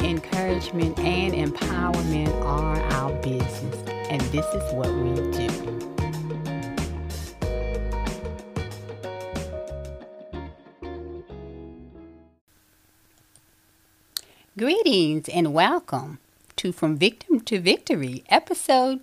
encouragement and empowerment are our business, and this is what we do. Greetings and welcome to From Victim to Victory, episode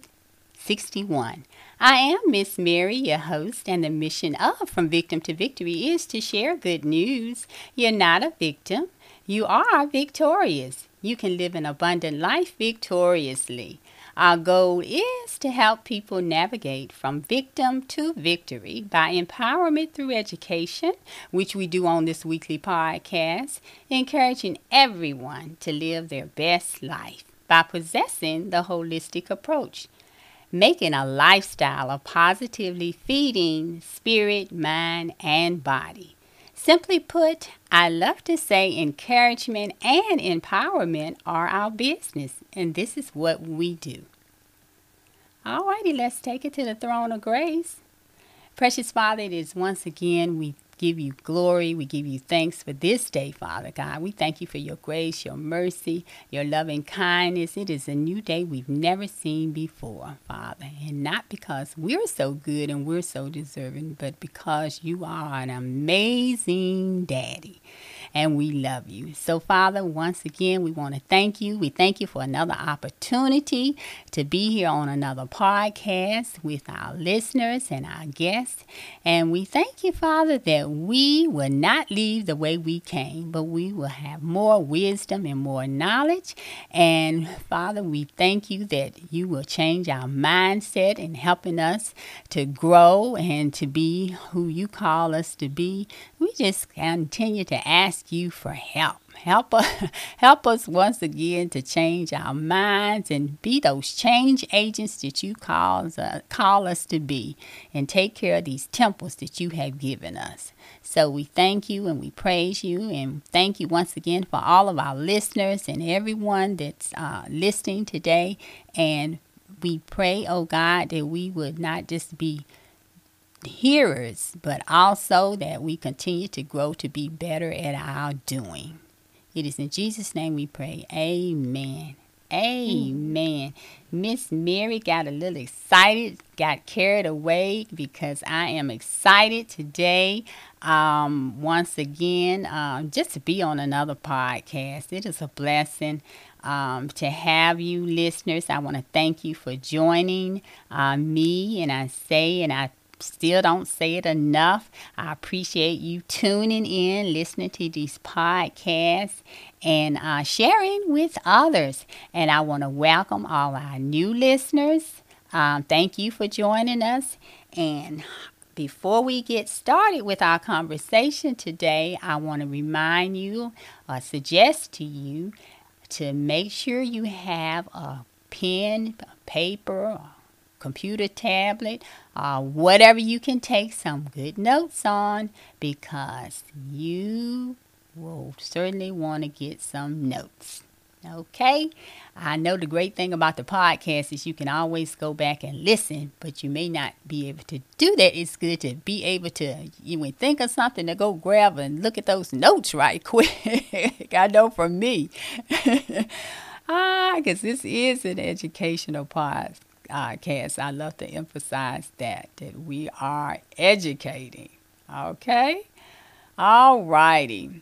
61. I am Miss Mary, your host, and the mission of From Victim to Victory is to share good news. You're not a victim, you are victorious. You can live an abundant life victoriously. Our goal is to help people navigate from victim to victory by empowerment through education, which we do on this weekly podcast, encouraging everyone to live their best life by possessing the holistic approach, making a lifestyle of positively feeding spirit, mind, and body. Simply put, I love to say encouragement and empowerment are our business, and this is what we do. Alrighty, let's take it to the throne of grace. Precious Father, it is once again we give you glory. We give you thanks for this day, Father God. We thank you for your grace, your mercy, your loving kindness. It is a new day we've never seen before, Father. And not because we're so good and we're so deserving, but because you are an amazing daddy and we love you. So, Father, once again, we want to thank you. We thank you for another opportunity to be here on another podcast with our listeners and our guests. And we thank you, Father, that we will not leave the way we came, but we will have more wisdom and more knowledge. And, Father, we thank you that you will change our mindset in helping us to grow and to be who you call us to be. We just continue to ask you for help. Help us, help us once again to change our minds and be those change agents that you call, uh, call us to be and take care of these temples that you have given us. So we thank you and we praise you and thank you once again for all of our listeners and everyone that's uh, listening today. And we pray, oh God, that we would not just be hearers, but also that we continue to grow to be better at our doing. It is in Jesus' name we pray. Amen. Amen. Miss Mary got a little excited, got carried away because I am excited today. Um, once again, um, just to be on another podcast. It is a blessing um, to have you listeners. I want to thank you for joining uh, me, and I say, and I still don't say it enough. I appreciate you tuning in, listening to these podcasts, and uh, sharing with others. And I want to welcome all our new listeners. Um, thank you for joining us. And before we get started with our conversation today, I want to remind you or suggest to you to make sure you have a pen, paper, computer, tablet, uh, whatever you can take some good notes on because you will certainly want to get some notes. Okay? I know the great thing about the podcast is you can always go back and listen, but you may not be able to do that. It's good to be able to, you would think of something to go grab and look at those notes right quick. I know for me. ah, because this is an educational podcast podcast, I love to emphasize that, that we are educating. Okay? All righty.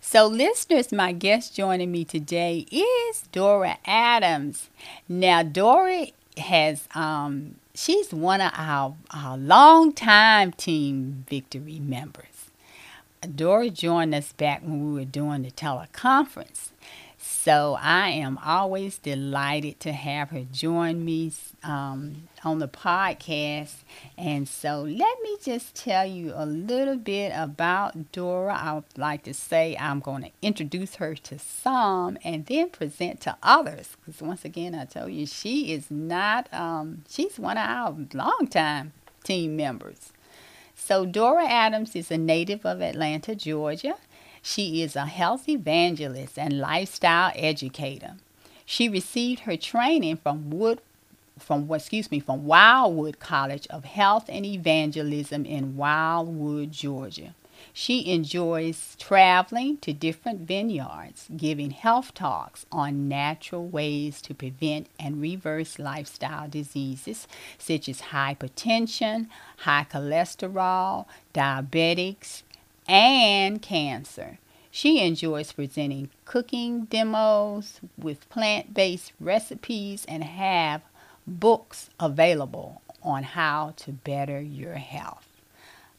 So, listeners, my guest joining me today is Dora Adams. Now, Dora has, um, she's one of our, our longtime team victory members. Dora joined us back when we were doing the teleconference. So I am always delighted to have her join me um, on the podcast. And so let me just tell you a little bit about Dora. I would like to say I'm going to introduce her to some and then present to others. Because once again, I told you she is not, um, she's one of our longtime team members. So Dora Adams is a native of Atlanta, Georgia. She is a health evangelist and lifestyle educator. She received her training from Wood from excuse me from Wildwood College of Health and Evangelism in Wildwood, Georgia. She enjoys traveling to different vineyards, giving health talks on natural ways to prevent and reverse lifestyle diseases such as hypertension, high cholesterol, diabetics, and cancer. She enjoys presenting cooking demos with plant based recipes and have books available on how to better your health.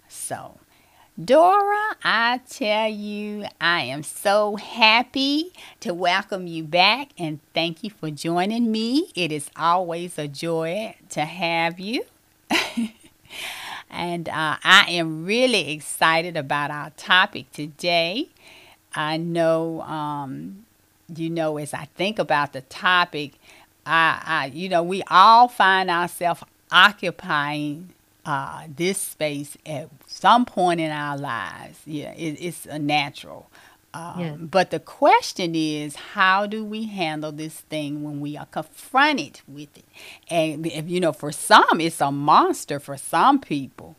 So, Dora, I tell you, I am so happy to welcome you back and thank you for joining me. It is always a joy to have you. and uh, I am really excited about our topic today. I know, um, you know, as I think about the topic, I, I you know, we all find ourselves occupying uh, this space at some point in our lives. Yeah, it, it's a natural. Um, yeah. But the question is, how do we handle this thing when we are confronted with it? And you know, for some, it's a monster. For some people,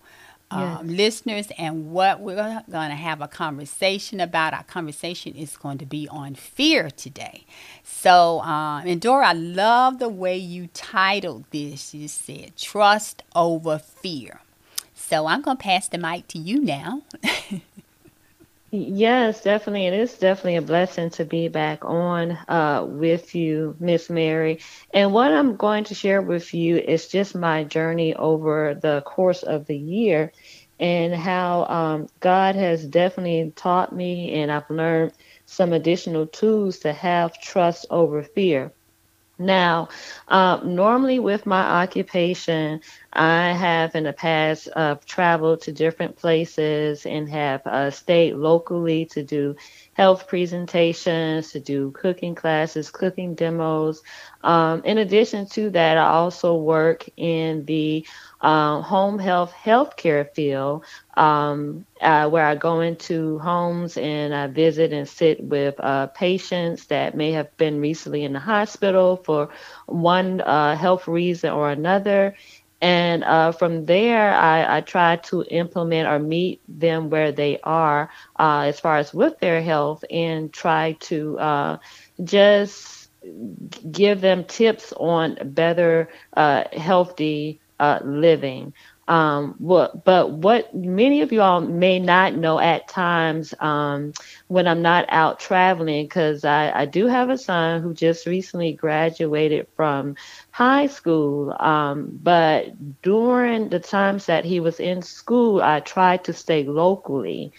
um, listeners, and what we're going to have a conversation about. Our conversation is going to be on fear today. So, um, and Dora, I love the way you titled this. You said trust over fear. So I'm going to pass the mic to you now. Yes, definitely. It is definitely a blessing to be back on uh, with you, Miss Mary. And what I'm going to share with you is just my journey over the course of the year and how um, God has definitely taught me, and I've learned some additional tools to have trust over fear. Now, um, normally with my occupation, I have in the past uh, traveled to different places and have uh, stayed locally to do health presentations, to do cooking classes, cooking demos. Um, in addition to that, I also work in the uh, home health healthcare field, um, uh, where I go into homes and I visit and sit with uh, patients that may have been recently in the hospital for one uh, health reason or another. And uh, from there, I, I, try to implement or meet them where they are uh, as far as with their health and try to just give them tips on better, healthy uh, living. Um, what, but what many of y'all may not know at times um, when I'm not out traveling, because I, I do have a son who just recently graduated from high school. Um, but during the times that he was in school, I tried to stay locally.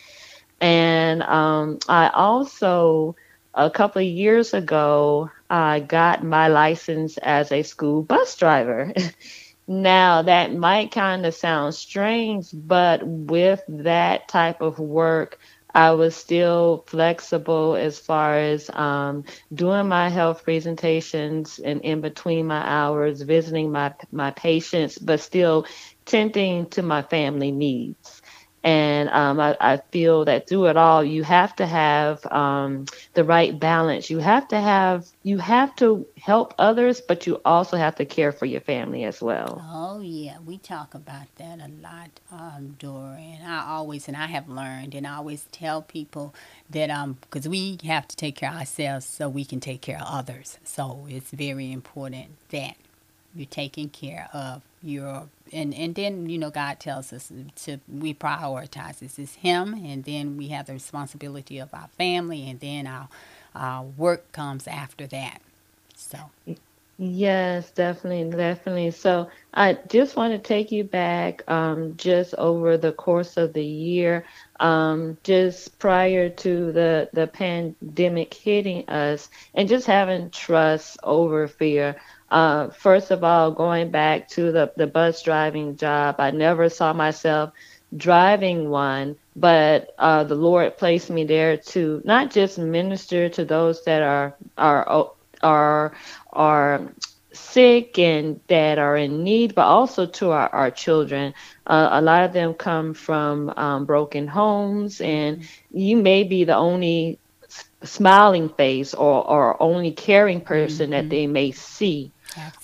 And um, I also, a couple of years ago, I got my license as a school bus driver. Now, that might kind of sound strange, but with that type of work, I was still flexible as far as um, doing my health presentations and in between my hours, visiting my my patients, but still tending to my family needs. And um, I, I, feel that through it all, you have to have um, the right balance. You have to have, you have to help others, but you also have to care for your family as well. Oh yeah, we talk about that a lot, um, Dora. And I always, and I have learned, and I always tell people that um, because we have to take care of ourselves so we can take care of others. So it's very important that you're taking care of your and and then you know God tells us to we prioritize this is Him, and then we have the responsibility of our family, and then our our work comes after that. So. Yes, definitely, definitely. So I just want to take you back um, just over the course of the year, um, just prior to the, the pandemic hitting us, and just having trust over fear. Uh, first of all, going back to the, the bus driving job, I never saw myself driving one, but uh, the Lord placed me there to not just minister to those that are are are are sick and that are in need, but also to our, our children. Uh, a lot of them come from um, broken homes, and you may be the only smiling face or, or only caring person mm-hmm. that they may see.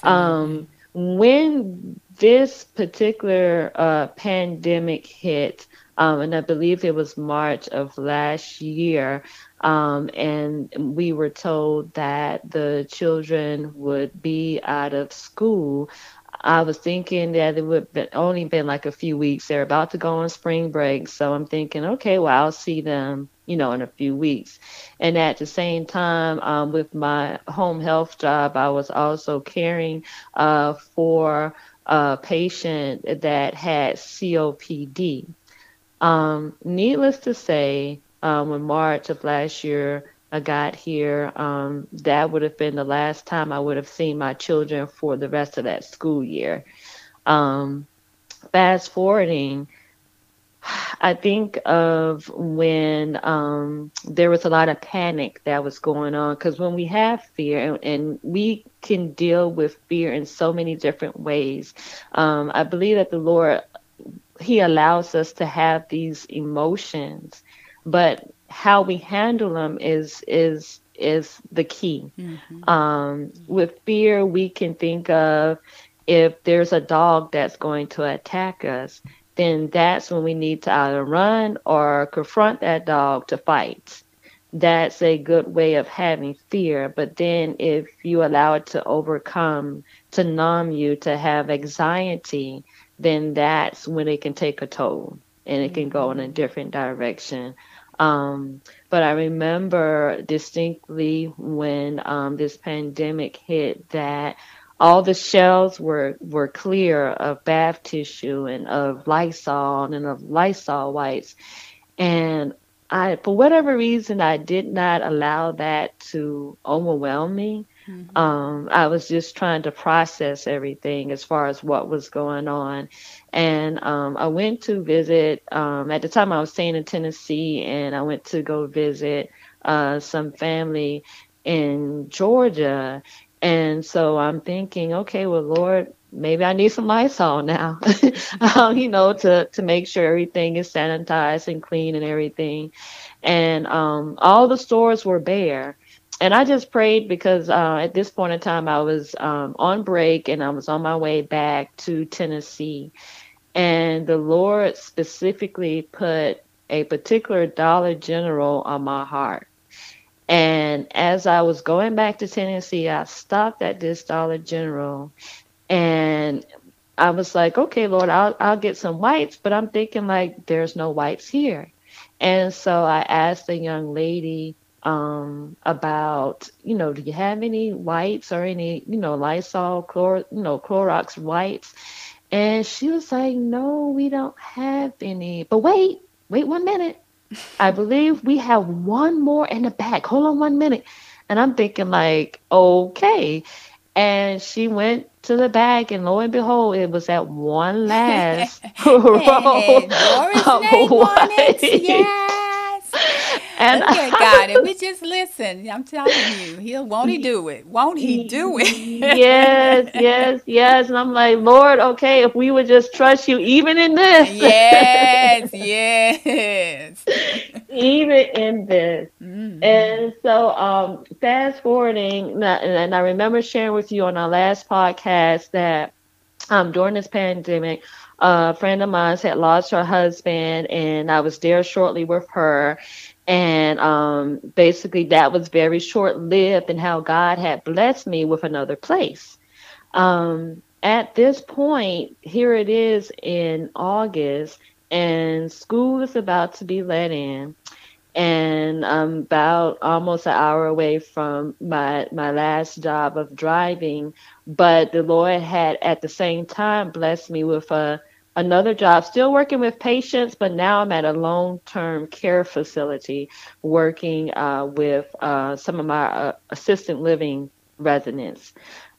Um, when this particular uh, pandemic hit, um, and I believe it was March of last year, um, and we were told that the children would be out of school. I was thinking that it would have only been like a few weeks. They're about to go on spring break. So I'm thinking, okay, well, I'll see them, you know, in a few weeks. And at the same time, um, with my home health job, I was also caring uh, for a patient that had COPD. Um, needless to say, um, in March of last year, I got here, um, that would have been the last time I would have seen my children for the rest of that school year. Um, fast forwarding, I think of when um, there was a lot of panic that was going on because when we have fear and, and, we can deal with fear in so many different ways, um, I believe that the Lord He allows us to have these emotions but how we handle them is is is the key. Mm-hmm. Um, with fear, we can think of if there's a dog that's going to attack us, then that's when we need to either run or confront that dog to fight. That's a good way of having fear. But then if you allow it to overcome, to numb you, to have anxiety, then that's when it can take a toll and it can go in a mm-hmm. different direction. Um, but I remember distinctly when um, this pandemic hit that all the shelves were were clear of bath tissue and of Lysol and of Lysol wipes, and I, for whatever reason, I did not allow that to overwhelm me. Mm-hmm. Um, I was just trying to process everything as far as what was going on. And um, I went to visit, um, at the time I was staying in Tennessee, and I went to go visit uh, some family in Georgia. And so I'm thinking, okay, well, Lord, maybe I need some Lysol now, um, you know, to, to make sure everything is sanitized and clean and everything. And um, all the stores were bare and I just prayed because uh, at this point in time I was um, on break and I was on my way back to Tennessee, and the Lord specifically put a particular Dollar General on my heart. And as I was going back to Tennessee, I stopped at this Dollar General, and I was like, "Okay, Lord, I'll I'll get some whites," but I'm thinking like, "There's no whites here," and so I asked the young lady um, about, you know, do you have any wipes or any, you know, Lysol, chlor, you know, Clorox wipes? And she was like, no, we don't have any. But wait, wait one minute. I believe we have one more in the back. Hold on one minute. And I'm thinking like, okay. And she went to the back, and lo and behold, it was that one last row hey, Doris of white. Yes. And Look at God. And we just listen. I'm telling you, he'll won't he do it? Won't he do it? yes, yes, yes. And I'm like, Lord, okay, if we would just trust you even in this. yes, yes. even in this. Mm-hmm. And so um fast forwarding and I remember sharing with you on our last podcast that um during this pandemic a friend of mine had lost her husband and I was there shortly with her and um, basically, that was very short lived, and how God had blessed me with another place. Um, at this point, here it is in August, and school is about to be let in. and I'm about almost an hour away from my my last job of driving. But the Lord had at the same time blessed me with a another job, still working with patients, but now I'm at a long term care facility working uh, with uh, some of my uh, assistant living residents.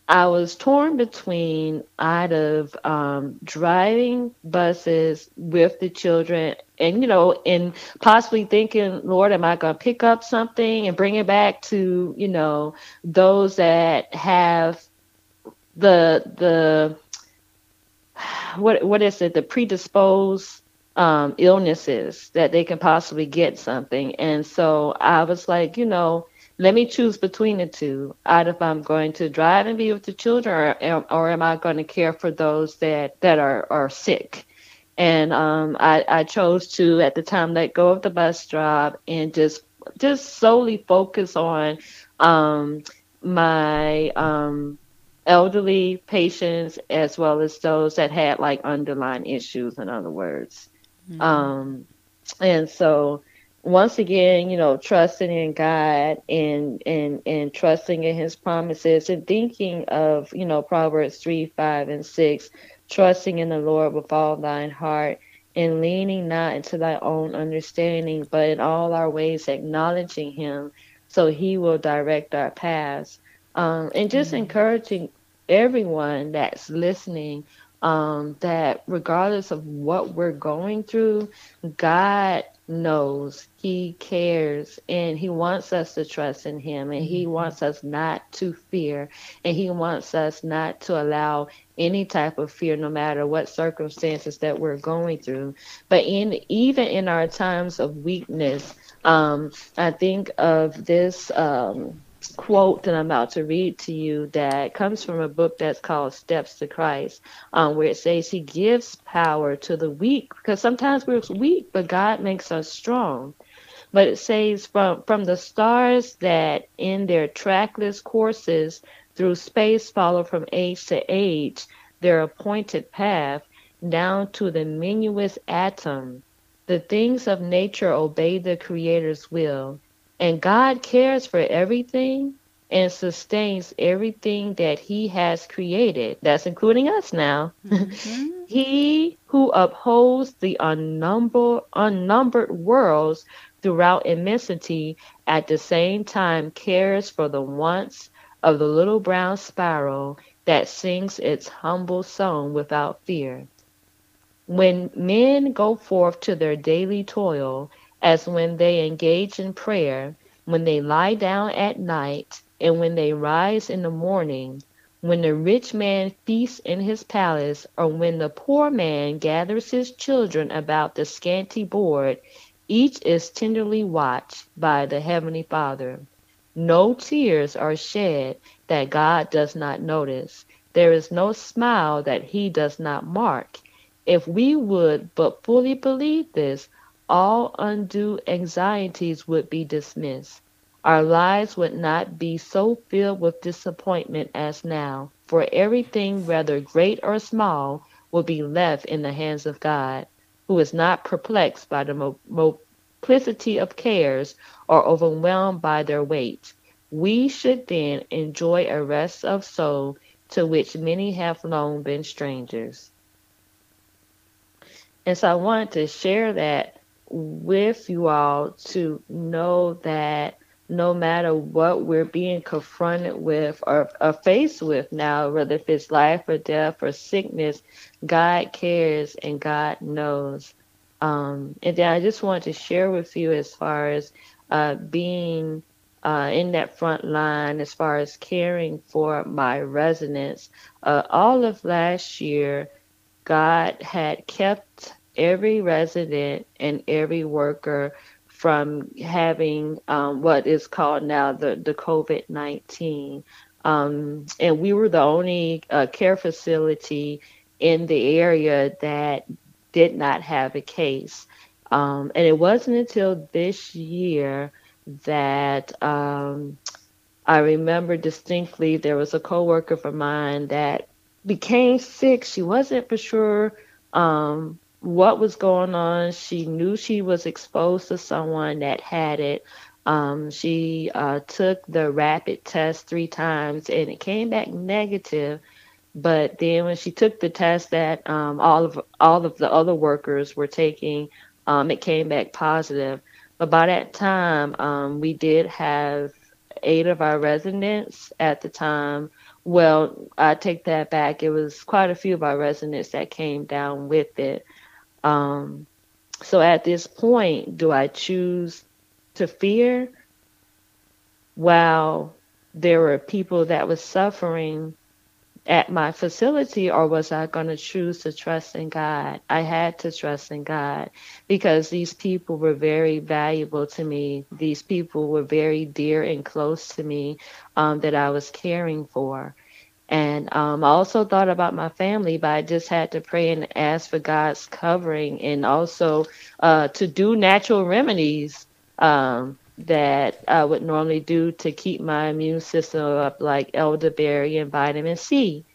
I was torn between out of um, driving buses with the children and, you know, and possibly thinking, Lord, am I going to pick up something and bring it back to, you know, those that have the, the, what, what is it, the predisposed um, illnesses that they can possibly get something. And so I was like, you know, let me choose between the two. Out if I'm going to drive and be with the children, or, or am I going to care for those that that are are sick? And um, I, I chose to at the time let go of the bus job and just just solely focus on um, my um, elderly patients as well as those that had like underlying issues. In other words, mm-hmm. um, and so once again, you know, trusting in God and and and trusting in His promises and thinking of you know Proverbs three, five, and six, trusting in the Lord with all thine heart and leaning not into thy own understanding, but in all our ways acknowledging Him, so He will direct our paths. Um, and just mm-hmm. encouraging everyone that's listening um, that regardless of what we're going through, God knows he cares and he wants us to trust in him and he mm-hmm. wants us not to fear and he wants us not to allow any type of fear no matter what circumstances that we're going through but in even in our times of weakness um, i think of this um, quote that I'm about to read to you that comes from a book that's called Steps to Christ, um, where it says He gives power to the weak because sometimes we're weak, but God makes us strong. But it says from from the stars that in their trackless courses through space follow from age to age their appointed path down to the minutest atom. The things of nature obey the Creator's will and God cares for everything and sustains everything that He has created. That's including us now. Mm-hmm. he who upholds the unnumbered, unnumbered worlds throughout immensity at the same time cares for the wants of the little brown sparrow that sings its humble song without fear. When men go forth to their daily toil, as when they engage in prayer, when they lie down at night, and when they rise in the morning, when the rich man feasts in his palace, or when the poor man gathers his children about the scanty board, each is tenderly watched by the Heavenly Father. No tears are shed that God does not notice. There is no smile that He does not mark. If we would but fully believe this, all undue anxieties would be dismissed. Our lives would not be so filled with disappointment as now, for everything, whether great or small, will be left in the hands of God, who is not perplexed by the multiplicity of cares or overwhelmed by their weight. We should then enjoy a rest of soul to which many have long been strangers. And so I wanted to share that with you all to know that no matter what we're being confronted with or, or faced with now, whether if it's life or death or sickness, God cares and God knows. Um, and then I just wanted to share with you as far as uh, being uh, in that front line, as far as caring for my residents. Uh, all of last year, God had kept every resident and every worker from having um, what is called now the, the COVID 19. Um, and we were the only uh, care facility in the area that did not have a case. Um, and it wasn't until this year that um, I remember distinctly there was a coworker of mine that became sick. She wasn't for sure um, what was going on. She knew she was exposed to someone that had it. Um, she uh, took the rapid test three times and it came back negative. But then when she took the test that um, all of all of the other workers were taking, um, it came back positive. But by that time, um, we did have eight of our residents at the time. Well, I take that back. It was quite a few of our residents that came down with it. Um, so at this point, do I choose to fear? While there were people that was suffering at my facility or was I going to choose to trust in God? I had to trust in God because these people were very valuable to me. These people were very dear and close to me um, that I was caring for. And um, I also thought about my family, but I just had to pray and ask for God's covering and also uh, to do natural remedies um, that I would normally do to keep my immune system up, like elderberry and vitamin C.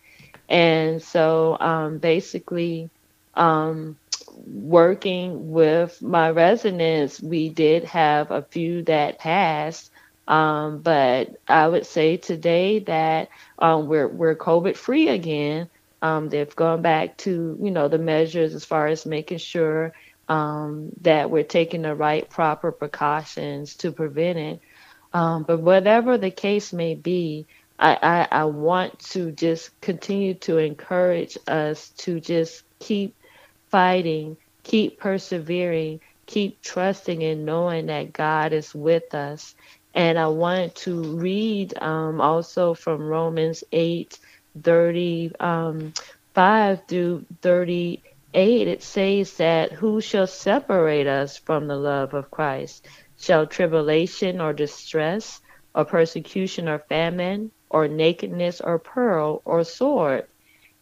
And so um, basically, um, working with my residents, we did have a few that passed. Um, but I would say today that um, we're we're COVID free again. Um, they've gone back to you know the measures as far as making sure um, that we're taking the right proper precautions to prevent it. Um, but whatever the case may be, I, I, I want to just continue to encourage us to just keep fighting, keep persevering, keep trusting and knowing that God is with us. And I want to read um, also from Romans 8 35 um, through 38 it says that who shall separate us from the love of Christ? Shall tribulation or distress or persecution or famine or nakedness or peril or sword?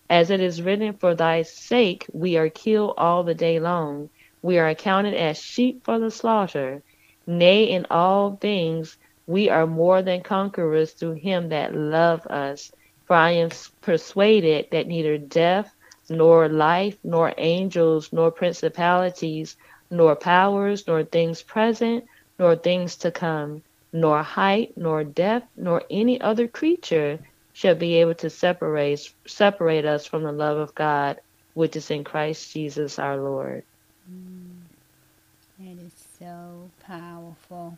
As it is written, For thy sake we are killed all the day long. We are accounted as sheep for the slaughter. Nay, in all things we are more than conquerors through him that loved us. For I am persuaded that neither death, nor life, nor angels, nor principalities, nor powers, nor things present, nor things to come, nor height, nor depth, nor any other creature shall be able to separate separate us from the love of God which is in Christ Jesus our Lord. Mm, that is so powerful.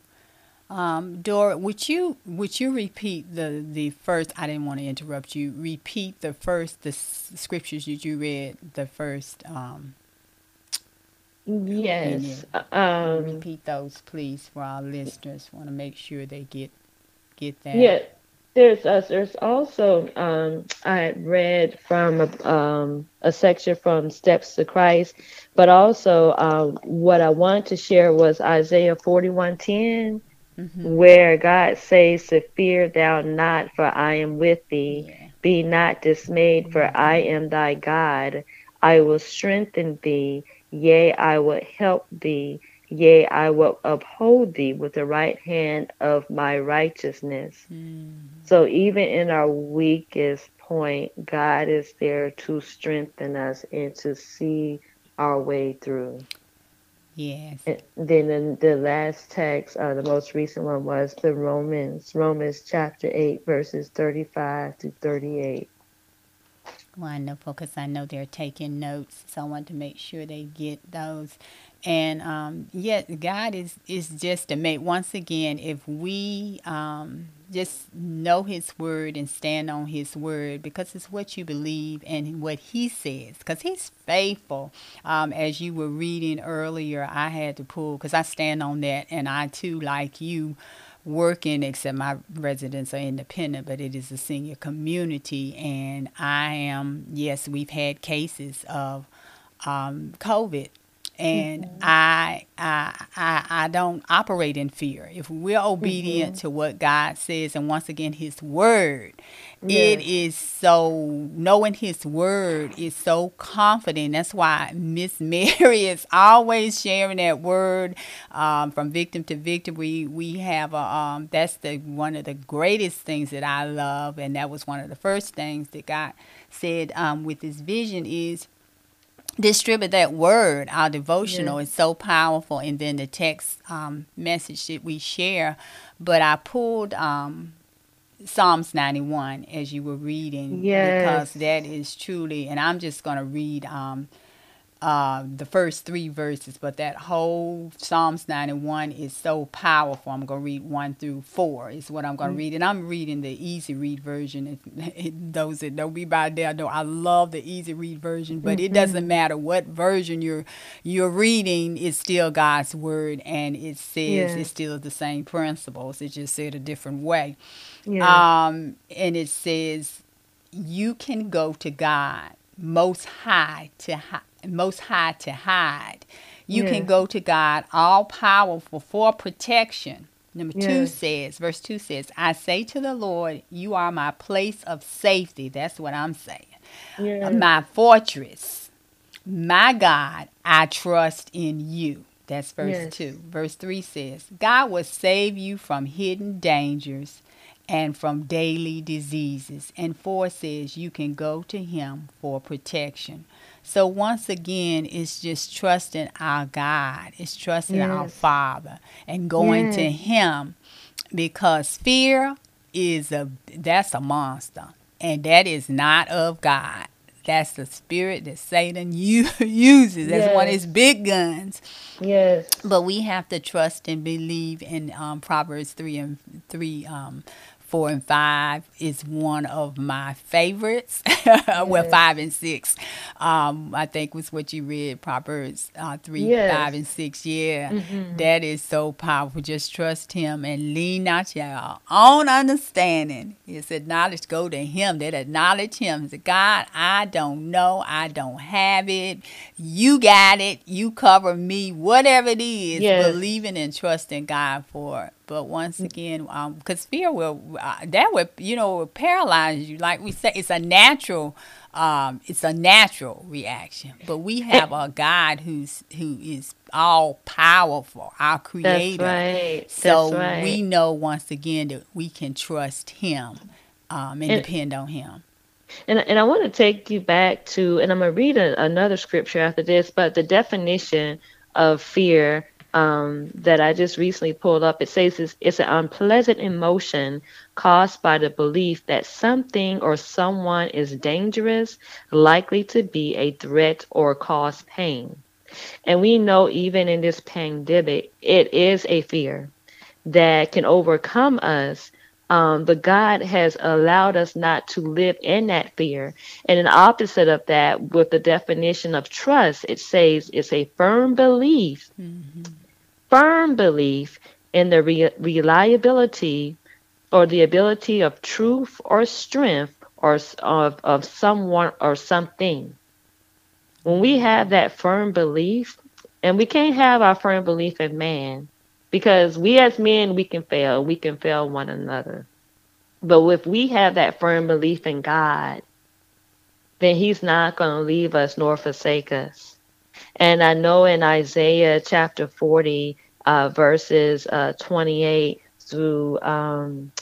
Um, Dora, would you would you repeat the the first? I didn't want to interrupt you. Repeat the first the s- scriptures that you read. The first. Um, Yes. Um, repeat those, please, for our listeners. Want to make sure they get get that. yeah. There's uh, there's also um, I read from a, um, a section from Steps to Christ, but also um, what I wanted to share was Isaiah 41:10 Mm-hmm. where God says to fear thou not, for I am with thee. Yeah. Be not dismayed, for Mm-hmm. I am thy God. I will strengthen thee. Yea, I will help thee. Yea, I will uphold thee with the right hand of my righteousness. Mm. So even in our weakest point, God is there to strengthen us and to see our way through. Yes. And then in the last text, uh, the most recent one was the Romans, Romans chapter 8, verses 35 to 38. Wonderful, because I know they're taking notes, so I want to make sure they get those. And um, yet, God is is just to make once again, if we um, just know His word and stand on His word, because it's what you believe and what He says, because He's faithful. Um, as you were reading earlier, I had to pull because I stand on that, and I too, like you working, except my residents are independent, but it is a senior community. And I am, yes, we've had cases of um, COVID. And I, I, I, I don't operate in fear. If we're obedient to what God says, and once again, His Word, it Yes. is so knowing His Word is so confident. That's why Miss Mary is always sharing that word um, from victim to victim. We we have a um, that's the one of the greatest things that I love, and that was one of the first things that God said um, with His vision is distribute that word. Our devotional is so powerful, and then the text um, message that we share. But I pulled um, Psalms 91 as you were reading Yes. because that is truly, and I'm just going to read um, uh, the first three verses, but that whole Psalms 91 is so powerful. I'm going to read one through four, is what I'm going to read. And I'm reading the easy read version. Those that know me by now know I love the easy read version, but it doesn't matter what version you're you're reading, it's still God's word and it says it's still the same principles. It just said a different way. Yeah. Um, and it says, you can go to God most high to hi- most high to hide. You can go to God all powerful for protection. Number two says, verse two says, I say to the Lord, you are my place of safety. That's what I'm saying. yeah. My fortress, my God, I trust in you. That's verse Yes. 2. Verse 3 says, God will save you from hidden dangers and from daily diseases. And 4 says, you can go to Him for protection. So, once again, it's just trusting our God, it's trusting our Father and going to Him because fear is a that's a monster and that is not of God. That's the spirit that Satan u- uses. That's one of his big guns. yes. But we have to trust and believe in um, Proverbs three and three, um, four and five is one of my favorites. well, five and six, um, I think was what you read. Proverbs uh, three, Yes. five, and six. Yeah, Mhm. that is so powerful. Just trust Him and lean not to your own understanding. It's acknowledge, go to Him. That acknowledge Him. Say, God, I don't know. I don't have it. You got it. You cover me. Whatever it is, Yes. believing and trusting God for it. But once again, um, because fear will uh, that will you know will paralyze you. Like we say, it's a natural, um, it's a natural reaction. But we have a God who's who is all powerful, our That's Creator. right. So right. we know once again that we can trust Him um, and, And- depend on Him. And, and I want to take you back to, and I'm going to read a, another scripture after this, but the definition of fear um, that I just recently pulled up, it says it's, it's an unpleasant emotion caused by the belief that something or someone is dangerous, likely to be a threat, or cause pain. And we know even in this pandemic, it is a fear that can overcome us. Um, but God has allowed us not to live in that fear. And an opposite of that, with the definition of trust, it says it's a firm belief, firm belief in the re- reliability or the ability of truth or strength or of, of someone or something. When we have that firm belief, and we can't have our firm belief in man, because we as men we can fail. We can fail one another. But if we have that firm belief in god then he's not going to leave us nor forsake us. And i know in isaiah chapter 40 uh, verses uh, 28 through um,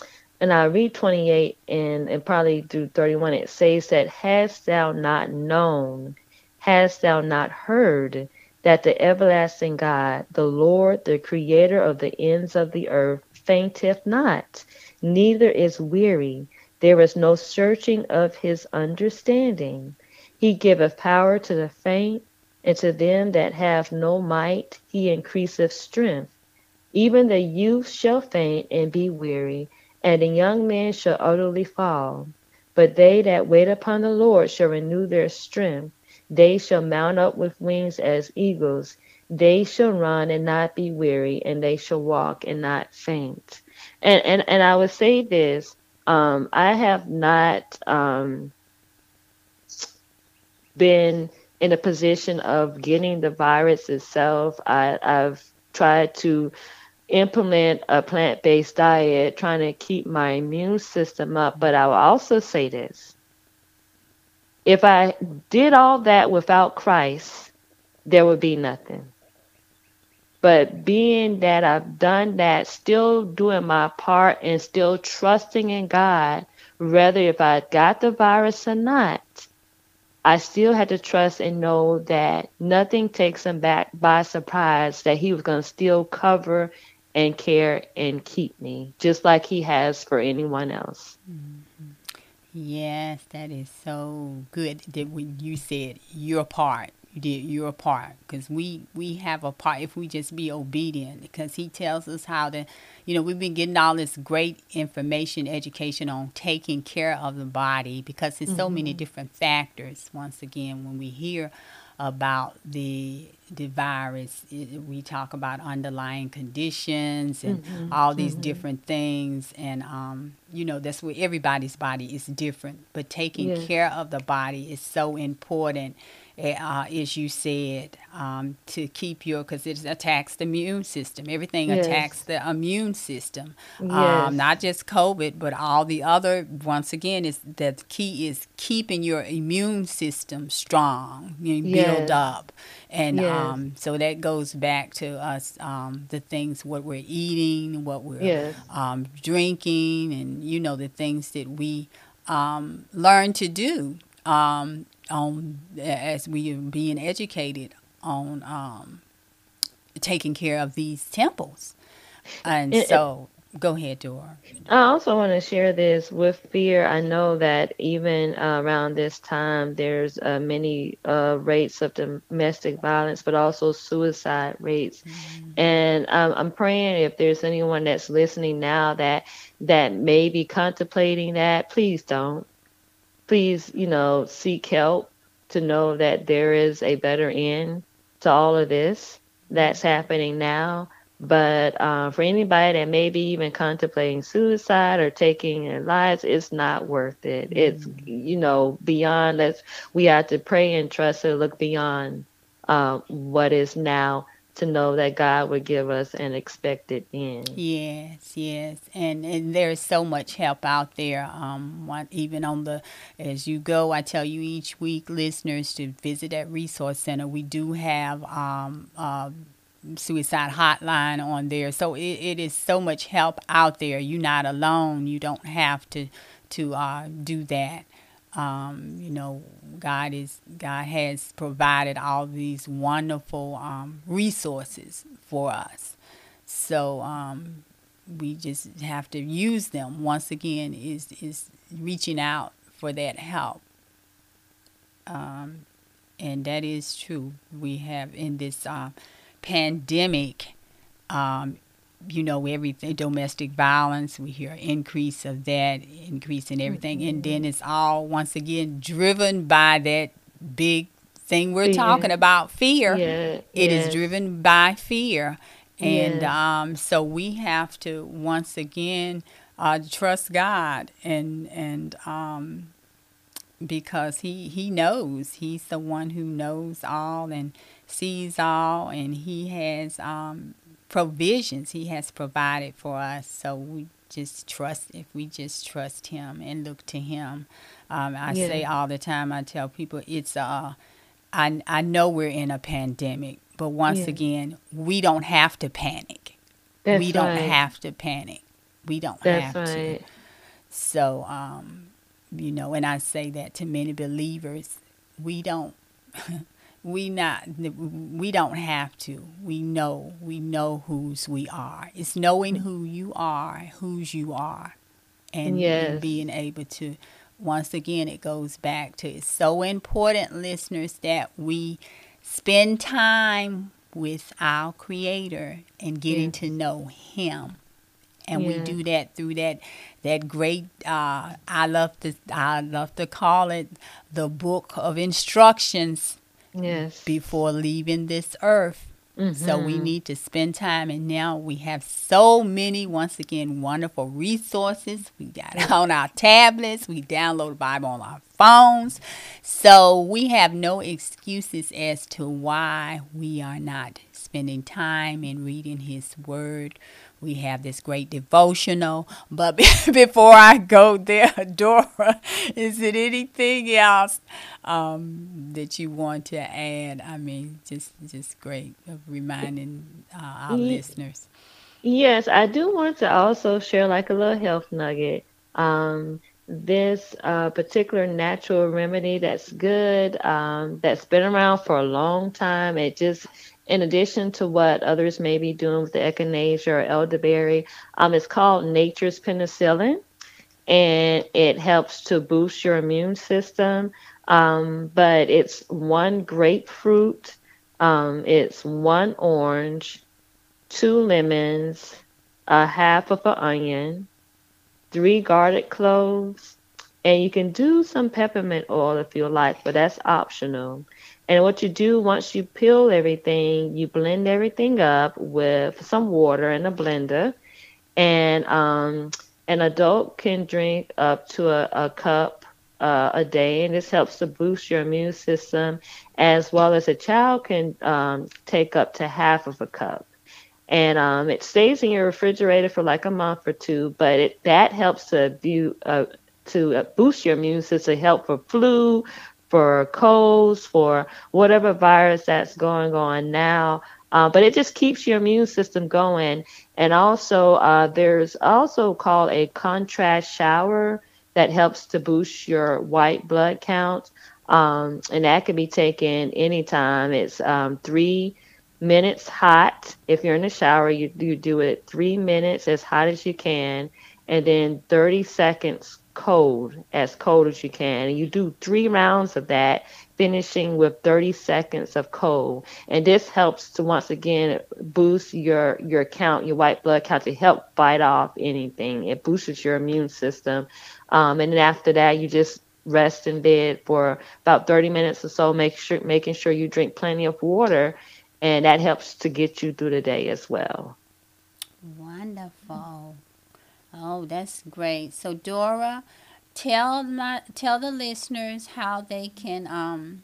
and i read 28 and, and probably through 31 it says that hast thou not known hast thou not heard that the everlasting God, the Lord, the creator of the ends of the earth, fainteth not, neither is weary. There is no searching of his understanding. He giveth power to the faint, and to them that have no might he increaseth strength. Even the youth shall faint and be weary, and the young man shall utterly fall. But they that wait upon the Lord shall renew their strength. They shall mount up with wings as eagles. They shall run and not be weary, and they shall walk and not faint. And and, and I would say this: um, I have not um, been in a position of getting the virus itself. I, I've tried to implement a plant-based diet, trying to keep my immune system up. But I will also say this: if I did all that without Christ, there would be nothing. But being that I've done that, still doing my part and still trusting in God, whether if I got the virus or not, I still had to trust and know that nothing takes him back by surprise, that he was going to still cover and care and keep me, just like he has for anyone else. Mm-hmm. Yes, that is so good that when you said your part, you did your part because we we have a part if we just be obedient because he tells us how to you know we've been getting all this great information education on taking care of the body because there's so many mm-hmm. different factors once again when we hear about the the virus it, we talk about underlying conditions and mm-hmm. all these mm-hmm. different things and um, you know that's where everybody's body is different but taking Yes. care of the body is so important uh, as you said um, to keep your because it attacks the immune system everything Yes. attacks the immune system Yes. um, not just covid but all the other once again is the key is keeping your immune system strong you know, Yes. build up and um, so that goes back to us um, the things what we're eating what we're um, drinking and you know the things that we um, learn to do um, on as we are being educated on um, taking care of these temples and It- it- so go ahead Dora I also want to share this with fear. I know that even uh, around this time, there's uh, many uh, rates of domestic violence, but also suicide rates. And um, I'm praying if there's anyone that's listening now that that may be contemplating that, please don't. Please, you know, seek help to know that there is a better end to all of this that's happening now. But uh, for anybody that may be even contemplating suicide or taking their lives, it's not worth it. It's you know beyond. Let's we have to pray and trust and look beyond uh, what is now to know that God would give us an expected end. Yes, yes, and and there's so much help out there. Um, even on the as you go, I tell you each week, listeners, to visit that resource center. We do have um, uh, suicide hotline on there, so it, it is so much help out there. You're not alone. You don't have to to uh, do that. Um, you know, God is God has provided all these wonderful um, resources for us. So um, we just have to use them. Once again, is is reaching out for that help. Um, and that is true. We have in this uh, pandemic, um, you know, everything domestic violence. We hear increase of that, increase in everything, and then it's all once again driven by that big thing we're Fear. talking about, fear. Yeah, It is yes. driven by fear. And Yes. um, so we have to once again uh, trust God and and um, because he he knows he's the one who knows all and sees all and he has um, provisions he has provided for us so we just trust if we just trust him and look to him um, i Yeah. say all the time i tell people it's uh I, I know we're in a pandemic but once Yeah. again we don't have to panic That's we don't right. have to panic we don't That's have to so, um, you know, and I say that to many believers, we don't, we not, we don't have to. We know, we know whose we are. It's knowing who you are, whose you are, and, Yes. being able to. Once again, it goes back to it's so important, listeners, that we spend time with our Creator and getting Yes. to know Him and we do that through that that great uh, I love to I love to call it the book of instructions Yes. before leaving this earth. So we Mhm. need to spend time, and now we have so many, once again, wonderful resources. We got on our tablets, we download the Bible on our phones. So we have no excuses as to why we are not spending time in reading His Word. We have this great devotional. But before I go there, Dora, is it anything else um, that you want to add? I mean, just just great of reminding uh, our listeners. Yes, I do want to also share like a little health nugget. Um, this uh, particular natural remedy that's good, um, that's been around for a long time. It just, in addition to what others may be doing with the echinacea or elderberry, um, it's called nature's penicillin, and it helps to boost your immune system. Um, but it's one grapefruit, um, it's one orange, two lemons, a half of an onion, three garlic cloves, and you can do some peppermint oil if you like, but that's optional. And what you do once you peel everything, you blend everything up with some water in a blender, and um, an adult can drink up to a, a cup uh, a day, and this helps to boost your immune system, as well as a child can um, take up to half of a cup and um, it stays in your refrigerator for like a month or two. But it that helps to uh, to uh, boost your immune system, help for flu, for colds, for whatever virus that's going on now. Uh, but it just keeps your immune system going. And also, uh, there's also called a contrast shower that helps to boost your white blood count. Um, and that can be taken anytime. It's um, three minutes hot. If you're in the shower, you, you do it three minutes as hot as you can, and then 30 seconds cold, as cold as you can. And you do three rounds of that, finishing with 30 seconds of cold. And this helps to once again boost your your count, your white blood count, to help fight off anything. It boosts your immune system. Um, and then after that, you just rest in bed for about 30 minutes or so, make sure making sure you drink plenty of water and that helps to get you through the day as well. Wonderful. Oh, that's great. So Dora, tell my tell the listeners how they can um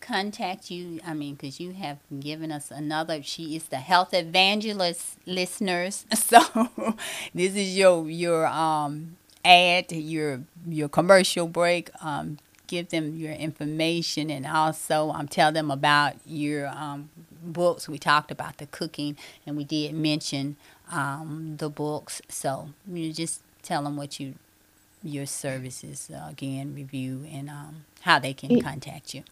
contact you. I mean, because you have given us another. She is the health evangelist, listeners. So this is your your um ad, your your commercial break. Um, give them your information and also um, tell them about your um, books. We talked about the cooking and we did mention um, the books. So you just tell them what you your services uh, again, review, and um, how they can contact you.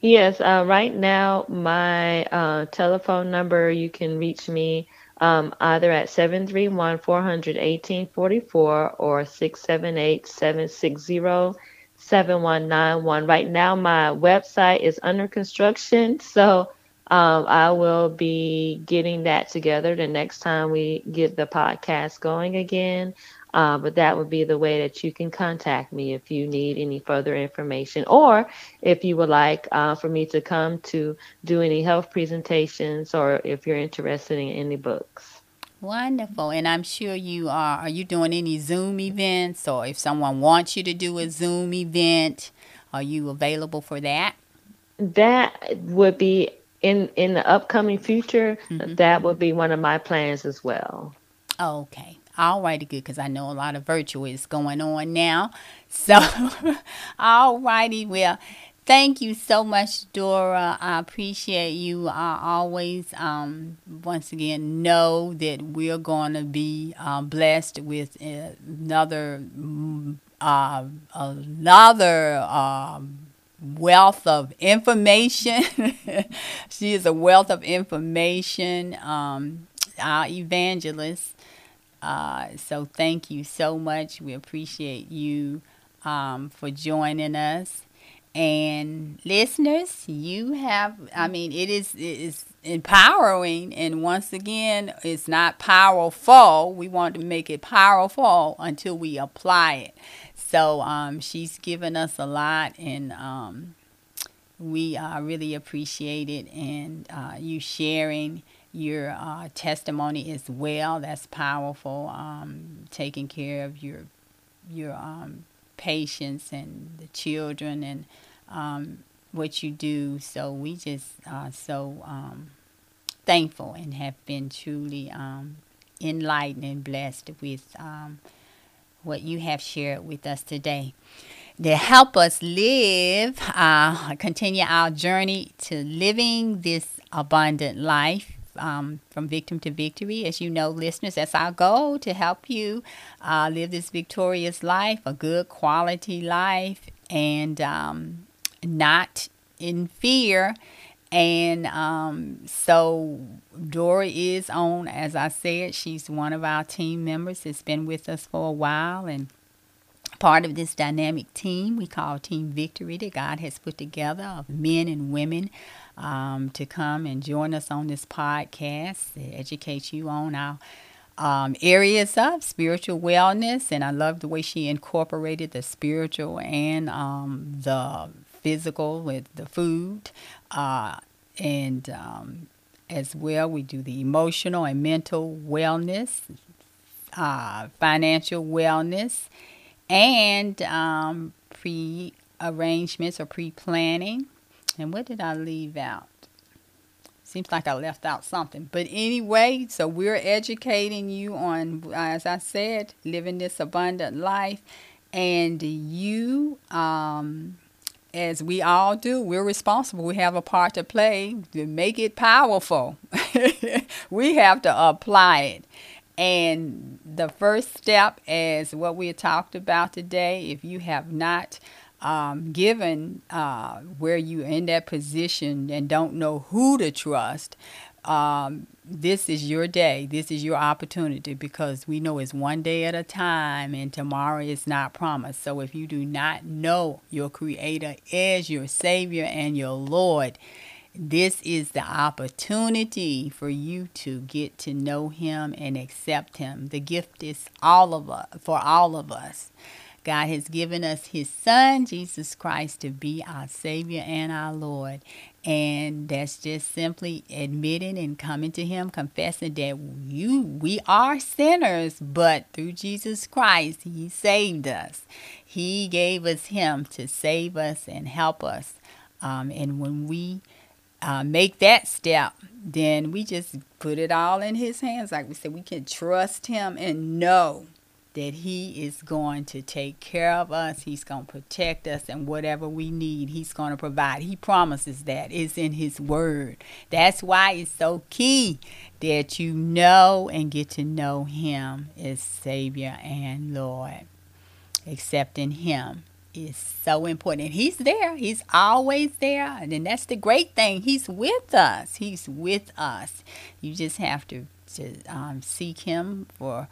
Yes, uh, right now my uh, telephone number you can reach me um, either at 731 400 1844 or 678 760 7191. Right now, my website is under construction, so um, I will be getting that together the next time we get the podcast going again. Uh, but that would be the way that you can contact me if you need any further information or if you would like uh, for me to come to do any health presentations or if you're interested in any books. Wonderful. And I'm sure you are. Are you doing any Zoom events or if someone wants you to do a Zoom event, are you available for that? That would be in in the upcoming future. Mm-hmm. That would be one of my plans as well. Okay. All righty, good, because I know a lot of virtual is going on now. So, all righty, well, Thank you so much, Dora. I appreciate you. I always, um, once again, know that we're going to be uh, blessed with another, uh, another um, wealth of information. she is a wealth of information, um, our evangelist. Uh, so thank you so much. We appreciate you um, for joining us. And listeners, you have, I mean, it is, it is empowering. And once again, it's not powerful. We want to make it powerful until we apply it. So um, she's given us a lot, and um, we uh, really appreciate it. And uh, you sharing your uh, testimony as well. That's powerful. Um, taking care of your your um, patients and the children and um, what you do. So we just are so um, thankful and have been truly enlightened and blessed with what you have shared with us today. To help us live, uh, continue our journey to living this abundant life um, from Victim to Victory. As you know, listeners, that's our goal to help you uh, live this victorious life, a good quality life, and um, not in fear. And um, so Dora is on, as I said, she's one of our team members. It's been with us for a while and part of this dynamic team we call Team Victory that God has put together of men and women um, to come and join us on this podcast to educate you on our um, areas of spiritual wellness. And I love the way she incorporated the spiritual and um, the physical with the food. Uh, and um, as well, we do the emotional and mental wellness, uh, financial wellness, and um, pre arrangements or pre planning. And what did I leave out? Seems like I left out something. But anyway, so we're educating you on, as I said, living this abundant life. And you, um, as we all do, we're responsible. We have a part to play to make it powerful. we have to apply it. And the first step is what we talked about today. If you have not um, given uh, where you're in that position and don't know who to trust, um, this is your day. This is your opportunity because we know it's one day at a time and tomorrow is not promised. So if you do not know your Creator as your Savior and your Lord, this is the opportunity for you to get to know Him and accept Him. The gift is all of us, for all of us. God has given us His Son, Jesus Christ, to be our Savior and our Lord. And that's just simply admitting and coming to Him, confessing that you we are sinners, but through Jesus Christ, He saved us. He gave us Him to save us and help us. Um, and when we uh, make that step, then we just put it all in His hands. Like we said, we can trust Him and know that He is going to take care of us. He's going to protect us, and whatever we need, He's going to provide. He promises that. It's in His Word. That's why it's so key that you know and get to know Him as Savior and Lord. Accepting Him is so important. And He's there, He's always there. And that's the great thing. He's with us. He's with us. You just have to, to um, seek Him for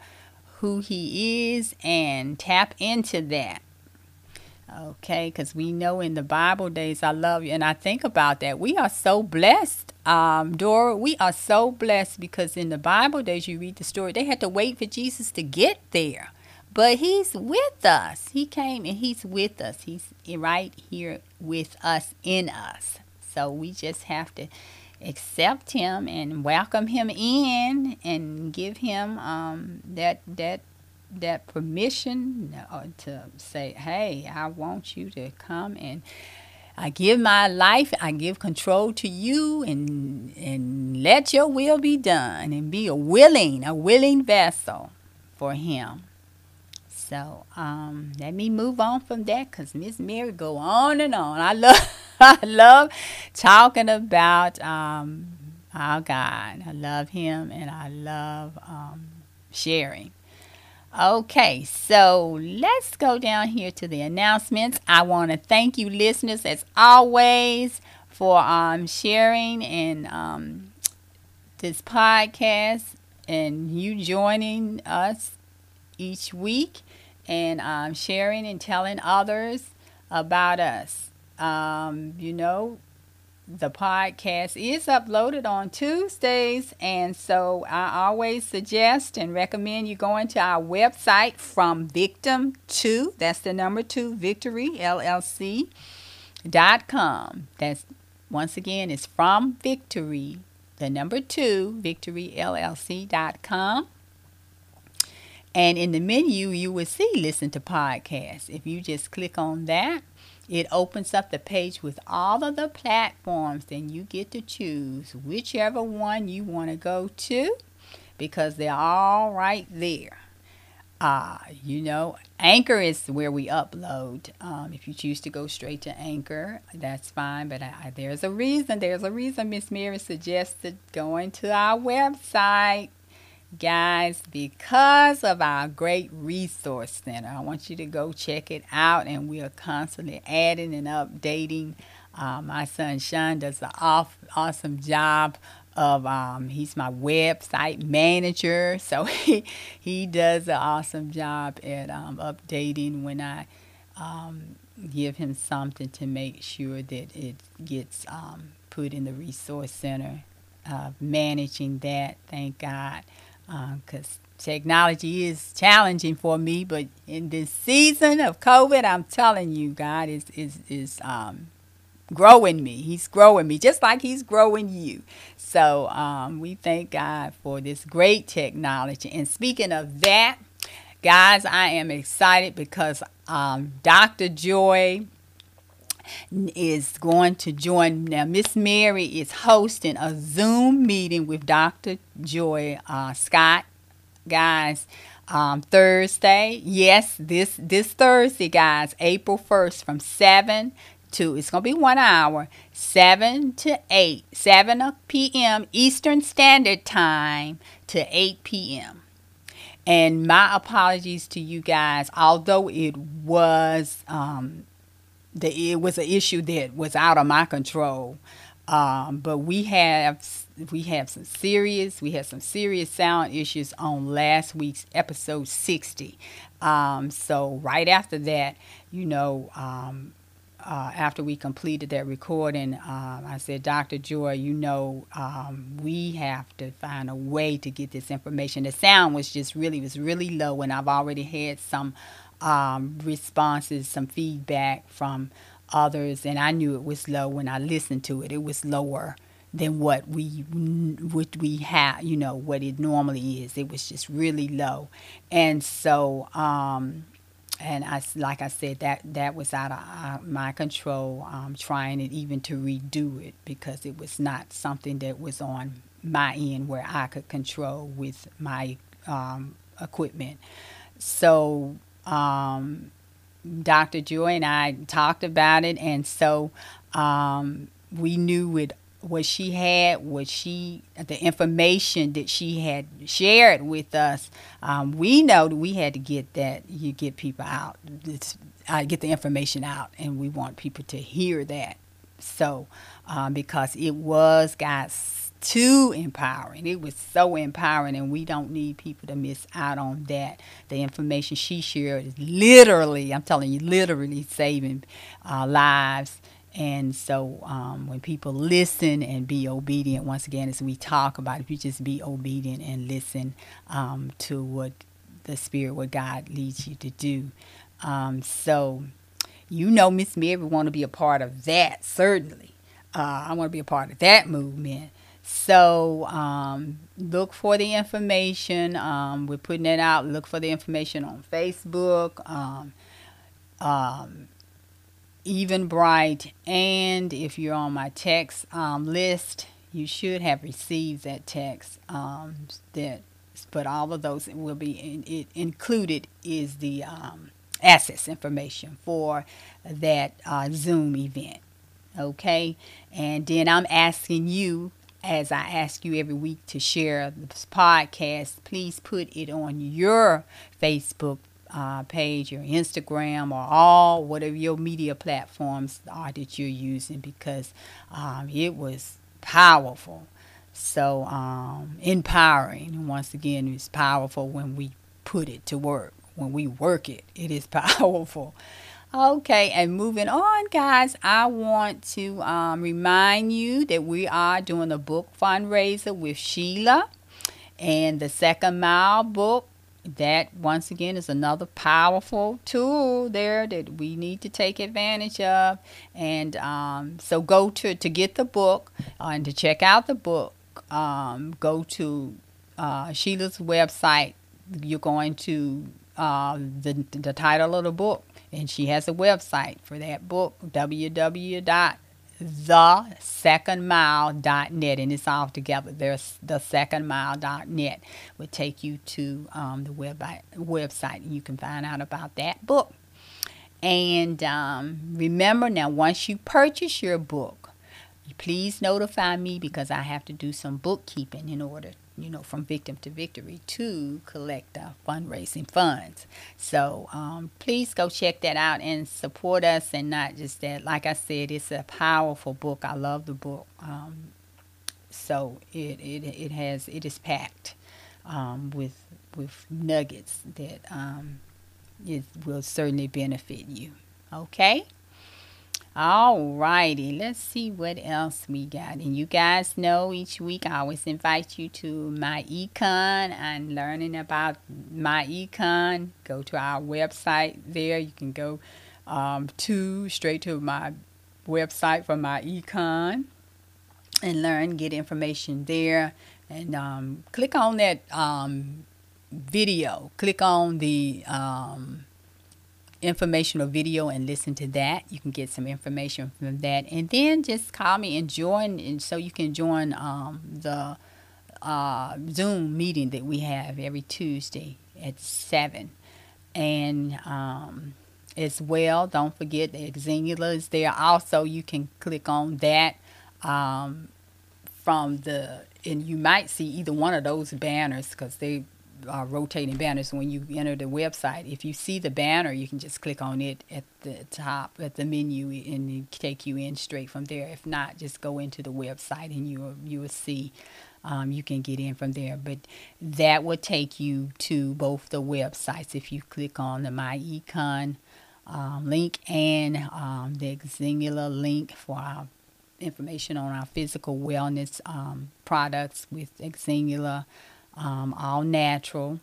who he is and tap into that. Okay, because we know in the Bible days, I love you, and I think about that. We are so blessed, um, Dora. We are so blessed because in the Bible days, you read the story, they had to wait for Jesus to get there, but He's with us. He came and He's with us. He's right here with us in us. So we just have to accept him and welcome him in and give him um, that that that permission uh, to say, "Hey, I want you to come and I give my life, I give control to you, and and let your will be done, and be a willing, a willing vessel for Him." So um, let me move on from that because Miss Mary go on and on. I love I love talking about um, our God. I love Him and I love um, sharing. Okay, so let's go down here to the announcements. I want to thank you, listeners, as always, for um, sharing and um, this podcast and you joining us each week and um, sharing and telling others about us. Um, you know, the podcast is uploaded on Tuesdays, and so I always suggest and recommend you going to our website from victim to that's the number two victory LLC dot com. That's once again it's from victory the number two victory LLC dot com. And in the menu, you will see listen to podcasts. If you just click on that, it opens up the page with all of the platforms. Then you get to choose whichever one you want to go to because they're all right there. uh, you know, Anchor is where we upload. Um, if you choose to go straight to Anchor, that's fine. But I, I, there's a reason. There's a reason Miss Mary suggested going to our website, guys, because of our great resource center. I want you to go check it out, and we are constantly adding and updating. Uh, my son Sean does an off, awesome job of um, he's my website manager so he he does an awesome job at um, updating when i um, give him something to make sure that it gets um, put in the resource center uh, managing that thank god because uh, technology is challenging for me but in this season of covid i'm telling you god is is is um, growing me. He's growing me just like he's growing you. So um, we thank God for this great technology. And speaking of that, guys, I am excited because um, Dr. Joy is going to join now miss mary is hosting a zoom meeting with dr joy uh, scott guys um, thursday. Yes this this thursday guys april 1st from 7 to it's going to be one hour 7 to 8 7 p.m eastern standard time to 8 p.m and my apologies to you guys although it was um, the, it was an issue that was out of my control um, but we have we have some serious we had some serious sound issues on last week's episode 60 um, so right after that you know um, uh, after we completed that recording, um, I said, Dr. Joy, you know, um, we have to find a way to get this information. The sound was just really was really low, and I've already had some um, responses, some feedback from others, and I knew it was low when I listened to it. It was lower than what we what we have, you know, what it normally is. It was just really low, and so. Um, and I, like I said, that that was out of uh, my control. Um, trying it even to redo it because it was not something that was on my end where I could control with my um, equipment. So um, Dr. Joy and I talked about it, and so um, we knew it what she had, what she, the information that she had shared with us, um, we know that we had to get that, you get people out, I get the information out, and we want people to hear that. So, um, because it was, guys, too empowering. It was so empowering, and we don't need people to miss out on that. The information she shared is literally, I'm telling you, literally saving uh, lives and so um, when people listen and be obedient, once again, as we talk about, if you just be obedient and listen um, to what the Spirit, what God leads you to do. Um, so you know, Miss Mary we want to be a part of that, certainly. Uh, I want to be a part of that movement. So um, look for the information. Um, we're putting it out. Look for the information on Facebook. Um, um Eventbrite, and if you're on my text um, list, you should have received that text. Um, that, but all of those will be in, it included is the um, access information for that uh, Zoom event. Okay, and then I'm asking you, as I ask you every week, to share this podcast. Please put it on your Facebook uh, page, your Instagram, or all whatever your media platforms are that you're using because um, it was powerful. So um, empowering. Once again, it's powerful when we put it to work. When we work it, it is powerful. Okay, and moving on, guys, I want to um, remind you that we are doing a book fundraiser with Sheila. And the Second Mile book that once again is another powerful tool there that we need to take advantage of. And um, so go to to get the book uh, and to check out the book um, go to uh, sheila's website. You're going to uh, the, the title of the book and she has a website for that book www.thesecondmile.net. and it's all together. There's thesecondmile.net will take you to um, the web- website, and you can find out about that book. And um, remember now, once you purchase your book, please notify me because I have to do some bookkeeping in order you know, from victim to victory to collect uh, fundraising funds. So um, please go check that out and support us. And not just that, like I said, it's a powerful book. I love the book. Um, so it, it it has it is packed um, with with nuggets that um, it will certainly benefit you. Okay. All righty, let's see what else we got. And you guys know each week I always invite you to my econ and learning about my econ. Go to our website there. You can go um, to straight to my website for my econ and learn, get information there. And um, click on that um, video. Click on the um, informational video and listen to that. You can get some information from that. And then just call me and join, and so you can join um, the uh, Zoom meeting that we have every Tuesday at 7. And um, as well, don't forget the Xingula is there. Also, you can click on that um, from the, and you might see either one of those banners because they uh, rotating banners when you enter the website. If you see the banner, you can just click on it at the top at the menu and it take you in straight from there. If not, just go into the website and you will, you will see. Um, you can get in from there, but that will take you to both the websites if you click on the My Econ um, link and um, the Xingula link for our information on our physical wellness um, products with Xingula um, all natural,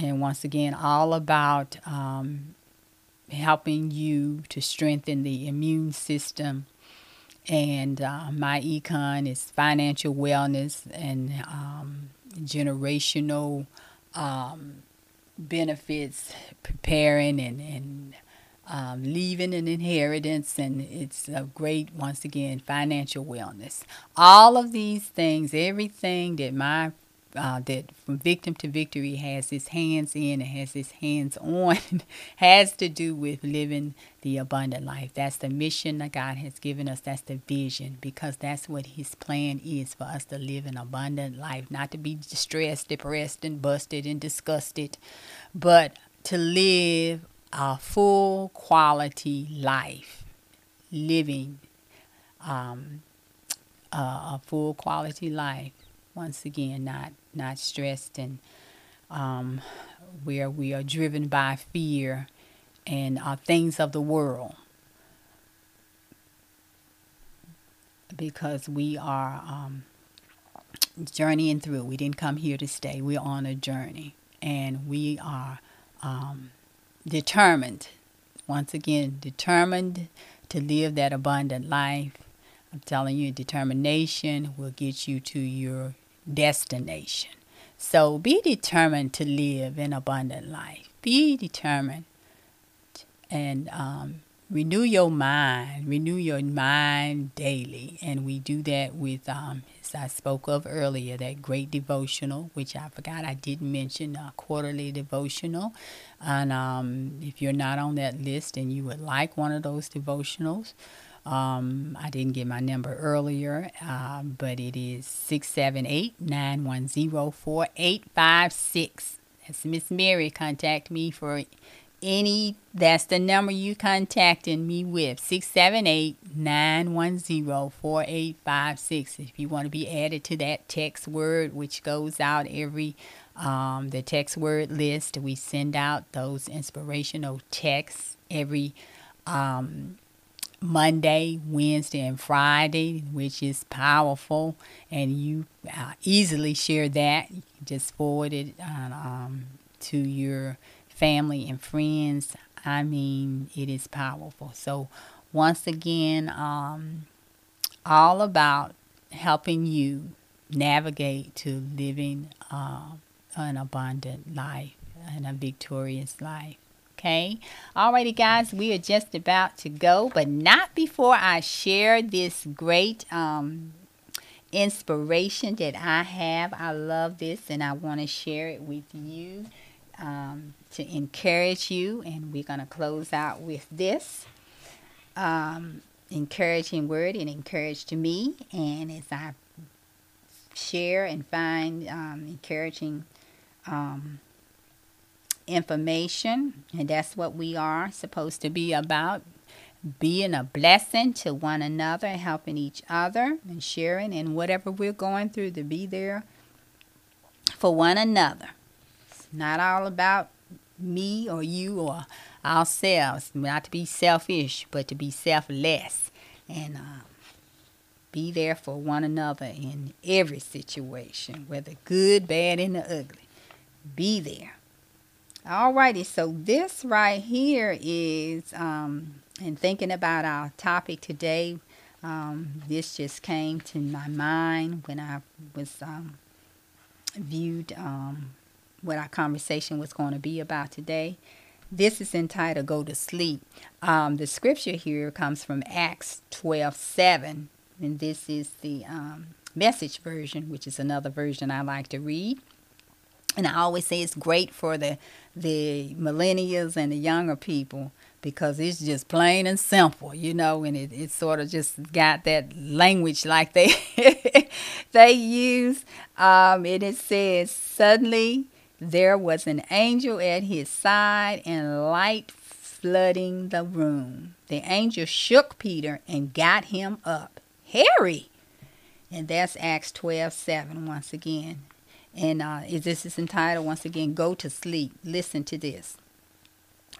and once again, all about um, helping you to strengthen the immune system. And uh, my econ is financial wellness and um, generational um, benefits, preparing and, and um, leaving an inheritance, and it's a great, once again, financial wellness. All of these things, everything that my uh, that from victim to victory has his hands in and has his hands on has to do with living the abundant life. That's the mission that God has given us. That's the vision because that's what his plan is for us to live an abundant life, not to be distressed, depressed, and busted and disgusted, but to live a full quality life, living um, uh, a full quality life once again not not stressed and um, where we are driven by fear and uh, things of the world. Because we are um, journeying through. We didn't come here to stay. We're on a journey. And we are um, determined once again determined to live that abundant life. I'm telling you determination will get you to your destination. So be determined to live an abundant life. Be determined and um, renew your mind. Renew your mind daily. And we do that with, um, as I spoke of earlier, that great devotional, which I forgot I didn't mention, a quarterly devotional. And um, if you're not on that list and you would like one of those devotionals, um, I didn't get my number earlier, um, but it is 678 910 4856. That's Miss Mary. Contact me for any, that's the number you contacting me with 678 910 4856. If you want to be added to that text word, which goes out every um, the text word list, we send out those inspirational texts every um, Monday, Wednesday, and Friday, which is powerful, and you uh, easily share that. You just forward it uh, um, to your family and friends. I mean, it is powerful. So, once again, um, all about helping you navigate to living uh, an abundant life and a victorious life. Okay. Alrighty, guys, we are just about to go, but not before I share this great um, inspiration that I have. I love this and I want to share it with you um, to encourage you. And we're going to close out with this um, encouraging word and encourage to me. And as I share and find um, encouraging um, information, and that's what we are supposed to be about being a blessing to one another, helping each other, and sharing and whatever we're going through to be there for one another. It's not all about me or you or ourselves, not to be selfish, but to be selfless and uh, be there for one another in every situation, whether good, bad, and the ugly. Be there. Alrighty, so this right here is, um, and thinking about our topic today, um, this just came to my mind when I was um, viewed um, what our conversation was going to be about today. This is entitled Go to Sleep. Um, the scripture here comes from Acts 12 7, and this is the um, message version, which is another version I like to read. And I always say it's great for the the millennials and the younger people because it's just plain and simple, you know, and it, it sort of just got that language like they they use. Um, and it says, suddenly there was an angel at his side and light flooding the room. The angel shook Peter and got him up. Hurry! And that's Acts 12 7 once again. And uh, this is entitled once again, Go to Sleep. Listen to this.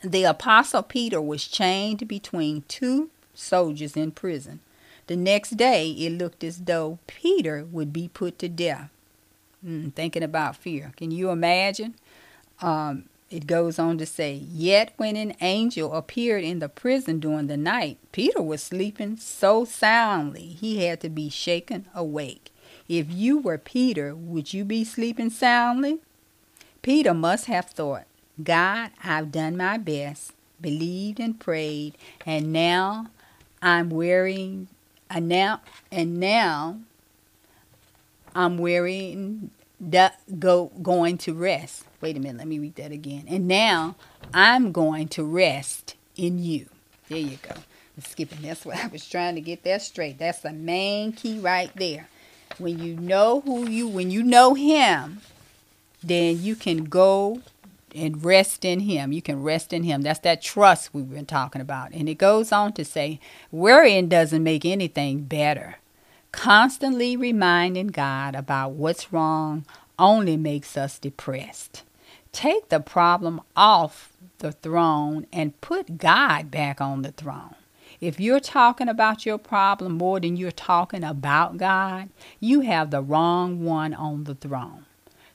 The Apostle Peter was chained between two soldiers in prison. The next day, it looked as though Peter would be put to death. Mm, thinking about fear. Can you imagine? Um, it goes on to say, Yet when an angel appeared in the prison during the night, Peter was sleeping so soundly he had to be shaken awake. If you were Peter, would you be sleeping soundly? Peter must have thought, God, I've done my best, believed and prayed, and now I'm wearing, and now, and now I'm wearing, the, go, going to rest. Wait a minute, let me read that again. And now I'm going to rest in you. There you go. I'm skipping. That's what I was trying to get that straight. That's the main key right there. When you know who you, when you know Him, then you can go and rest in Him. You can rest in Him. That's that trust we've been talking about. And it goes on to say, worrying doesn't make anything better. Constantly reminding God about what's wrong only makes us depressed. Take the problem off the throne and put God back on the throne. If you're talking about your problem more than you're talking about God, you have the wrong one on the throne.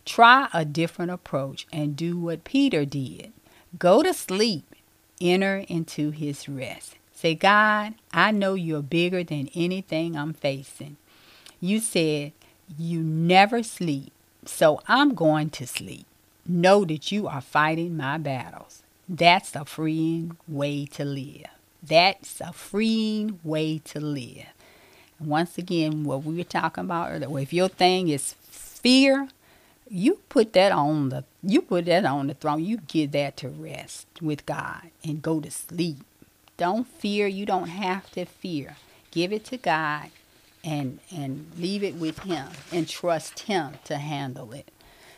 Try a different approach and do what Peter did. Go to sleep, enter into his rest. Say, God, I know you're bigger than anything I'm facing. You said you never sleep, so I'm going to sleep. Know that you are fighting my battles. That's a freeing way to live. That's a freeing way to live. And once again, what we were talking about earlier, if your thing is fear, you put that on the you put that on the throne. You give that to rest with God and go to sleep. Don't fear. You don't have to fear. Give it to God and and leave it with Him and trust Him to handle it.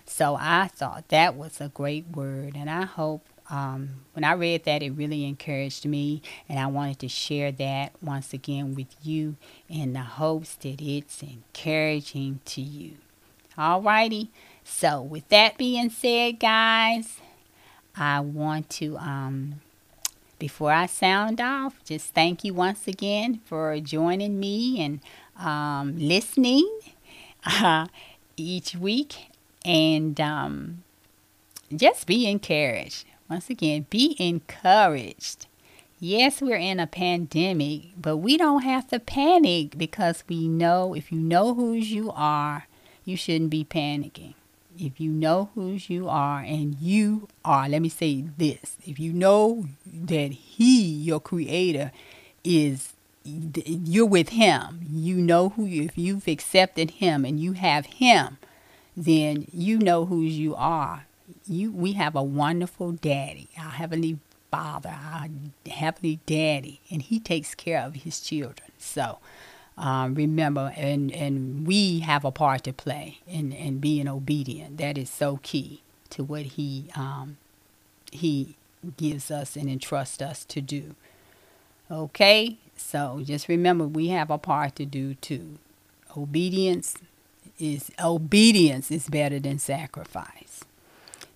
So I thought that was a great word, and I hope um, when I read that, it really encouraged me, and I wanted to share that once again with you in the hopes that it's encouraging to you. Alrighty, so with that being said, guys, I want to, um, before I sound off, just thank you once again for joining me and um, listening uh, each week, and um, just be encouraged. Once again, be encouraged. Yes, we're in a pandemic, but we don't have to panic because we know if you know who you are, you shouldn't be panicking. if you know whose you are and you are, let me say this, if you know that He, your Creator, is you're with him you know who you if you've accepted him and you have him then you know whose you are you we have a wonderful daddy. Our heavenly father. Our heavenly daddy and he takes care of his children. So um, remember and and we have a part to play in in being obedient. That is so key to what he um, he gives us and entrusts us to do. Okay? So just remember we have a part to do too. Obedience is obedience is better than sacrifice.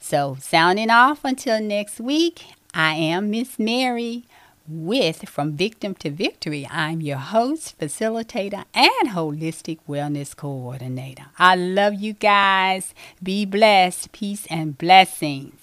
So sounding off until next week, I am Miss Mary with From Victim to Victory. I'm your host, facilitator, and holistic wellness coordinator. I love you guys. Be blessed. Peace and blessings.